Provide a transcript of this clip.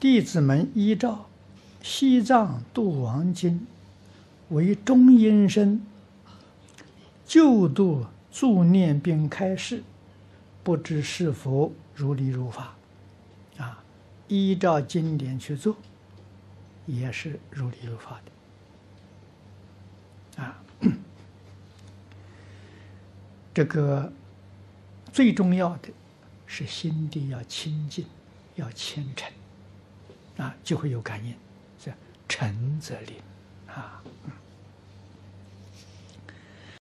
弟子们依照《西藏度亡经》为中阴身，救度助念并开示，不知是否如理如法？啊，依照经典去做，也是如理如法的。啊，这个最重要的是心地要清净，要虔诚，啊，就会有感应。是诚则灵，啊。